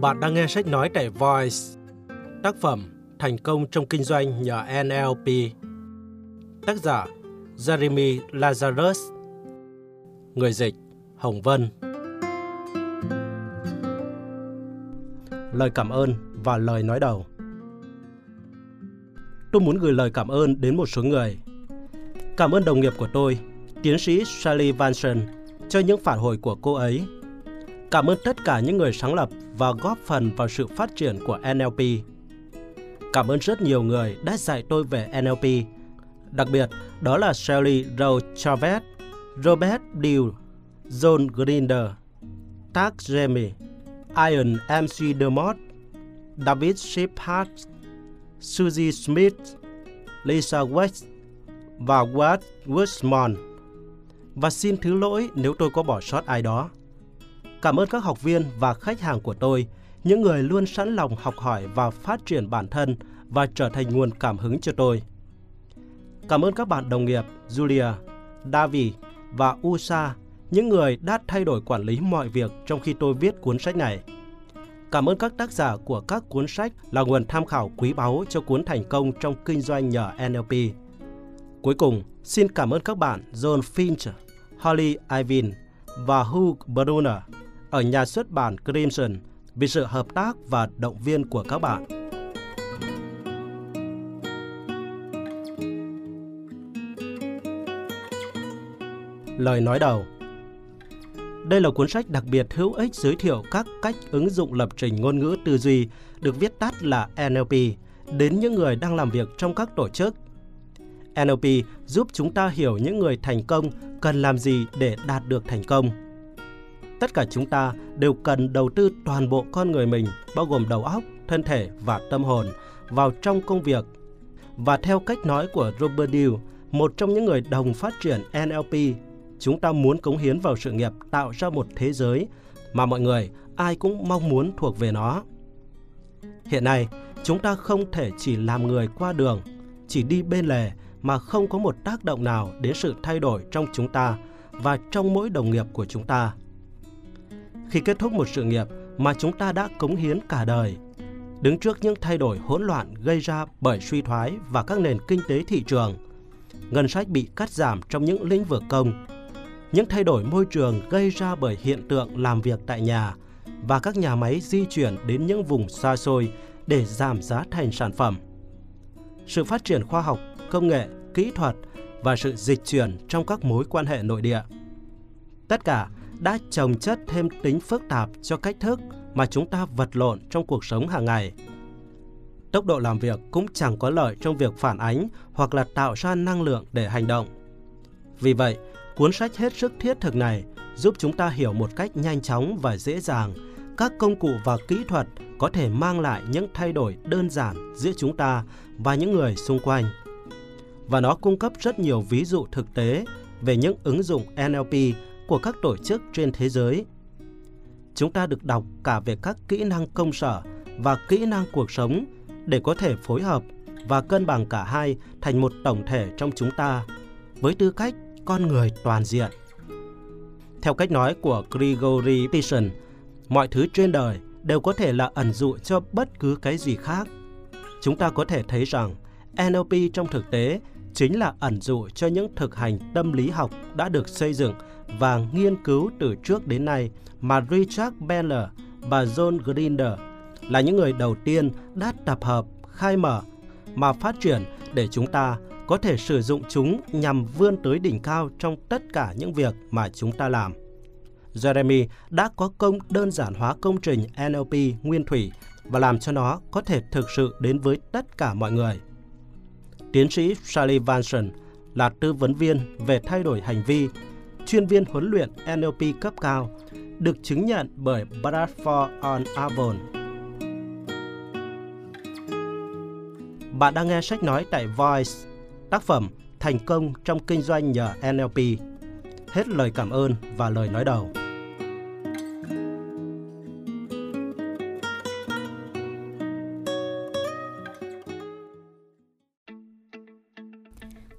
Bạn đang nghe sách nói tại Voice. Tác phẩm Thành công trong kinh doanh nhờ NLP. Tác giả Jeremy Lazarus. Người dịch Hồng Vân. Lời cảm ơn và lời nói đầu. Tôi muốn gửi lời cảm ơn đến một số người. Cảm ơn đồng nghiệp của tôi, tiến sĩ Sally Vanson, cho những phản hồi của cô ấy Cảm ơn tất cả những người sáng lập và góp phần vào sự phát triển của NLP. Cảm ơn rất nhiều người đã dạy tôi về NLP. Đặc biệt, đó là Shelly Rowe Chavez, Robert Dill John Grinder, Tag Jamie, Ian MC DeMott, David Shepard, Susie Smith, Lisa West và Ward Westmont. Và xin thứ lỗi nếu tôi có bỏ sót ai đó. Cảm ơn các học viên và khách hàng của tôi, những người luôn sẵn lòng học hỏi và phát triển bản thân và trở thành nguồn cảm hứng cho tôi. Cảm ơn các bạn đồng nghiệp Julia, Davi và Usa, những người đã thay đổi quản lý mọi việc trong khi tôi viết cuốn sách này. Cảm ơn các tác giả của các cuốn sách là nguồn tham khảo quý báu cho cuốn thành công trong kinh doanh nhờ NLP. Cuối cùng, xin cảm ơn các bạn John Finch, Holly Ivin và Hugh Brunner ở nhà xuất bản Crimson vì sự hợp tác và động viên của các bạn. Lời nói đầu Đây là cuốn sách đặc biệt hữu ích giới thiệu các cách ứng dụng lập trình ngôn ngữ tư duy được viết tắt là NLP đến những người đang làm việc trong các tổ chức. NLP giúp chúng ta hiểu những người thành công cần làm gì để đạt được thành công tất cả chúng ta đều cần đầu tư toàn bộ con người mình, bao gồm đầu óc, thân thể và tâm hồn, vào trong công việc. Và theo cách nói của Robert Dew, một trong những người đồng phát triển NLP, chúng ta muốn cống hiến vào sự nghiệp tạo ra một thế giới mà mọi người ai cũng mong muốn thuộc về nó. Hiện nay, chúng ta không thể chỉ làm người qua đường, chỉ đi bên lề mà không có một tác động nào đến sự thay đổi trong chúng ta và trong mỗi đồng nghiệp của chúng ta khi kết thúc một sự nghiệp mà chúng ta đã cống hiến cả đời. Đứng trước những thay đổi hỗn loạn gây ra bởi suy thoái và các nền kinh tế thị trường, ngân sách bị cắt giảm trong những lĩnh vực công, những thay đổi môi trường gây ra bởi hiện tượng làm việc tại nhà và các nhà máy di chuyển đến những vùng xa xôi để giảm giá thành sản phẩm. Sự phát triển khoa học, công nghệ, kỹ thuật và sự dịch chuyển trong các mối quan hệ nội địa. Tất cả đã trồng chất thêm tính phức tạp cho cách thức mà chúng ta vật lộn trong cuộc sống hàng ngày. Tốc độ làm việc cũng chẳng có lợi trong việc phản ánh hoặc là tạo ra năng lượng để hành động. Vì vậy, cuốn sách hết sức thiết thực này giúp chúng ta hiểu một cách nhanh chóng và dễ dàng các công cụ và kỹ thuật có thể mang lại những thay đổi đơn giản giữa chúng ta và những người xung quanh. Và nó cung cấp rất nhiều ví dụ thực tế về những ứng dụng NLP của các tổ chức trên thế giới. Chúng ta được đọc cả về các kỹ năng công sở và kỹ năng cuộc sống để có thể phối hợp và cân bằng cả hai thành một tổng thể trong chúng ta với tư cách con người toàn diện. Theo cách nói của Gregory Pearson, mọi thứ trên đời đều có thể là ẩn dụ cho bất cứ cái gì khác. Chúng ta có thể thấy rằng NLP trong thực tế chính là ẩn dụ cho những thực hành tâm lý học đã được xây dựng và nghiên cứu từ trước đến nay mà Richard Bandler và John Grinder là những người đầu tiên đã tập hợp, khai mở mà phát triển để chúng ta có thể sử dụng chúng nhằm vươn tới đỉnh cao trong tất cả những việc mà chúng ta làm. Jeremy đã có công đơn giản hóa công trình NLP nguyên thủy và làm cho nó có thể thực sự đến với tất cả mọi người. Tiến sĩ Sally Vanson là tư vấn viên về thay đổi hành vi chuyên viên huấn luyện NLP cấp cao, được chứng nhận bởi Bradford on Avon. Bạn đang nghe sách nói tại Voice, tác phẩm Thành công trong kinh doanh nhờ NLP. Hết lời cảm ơn và lời nói đầu.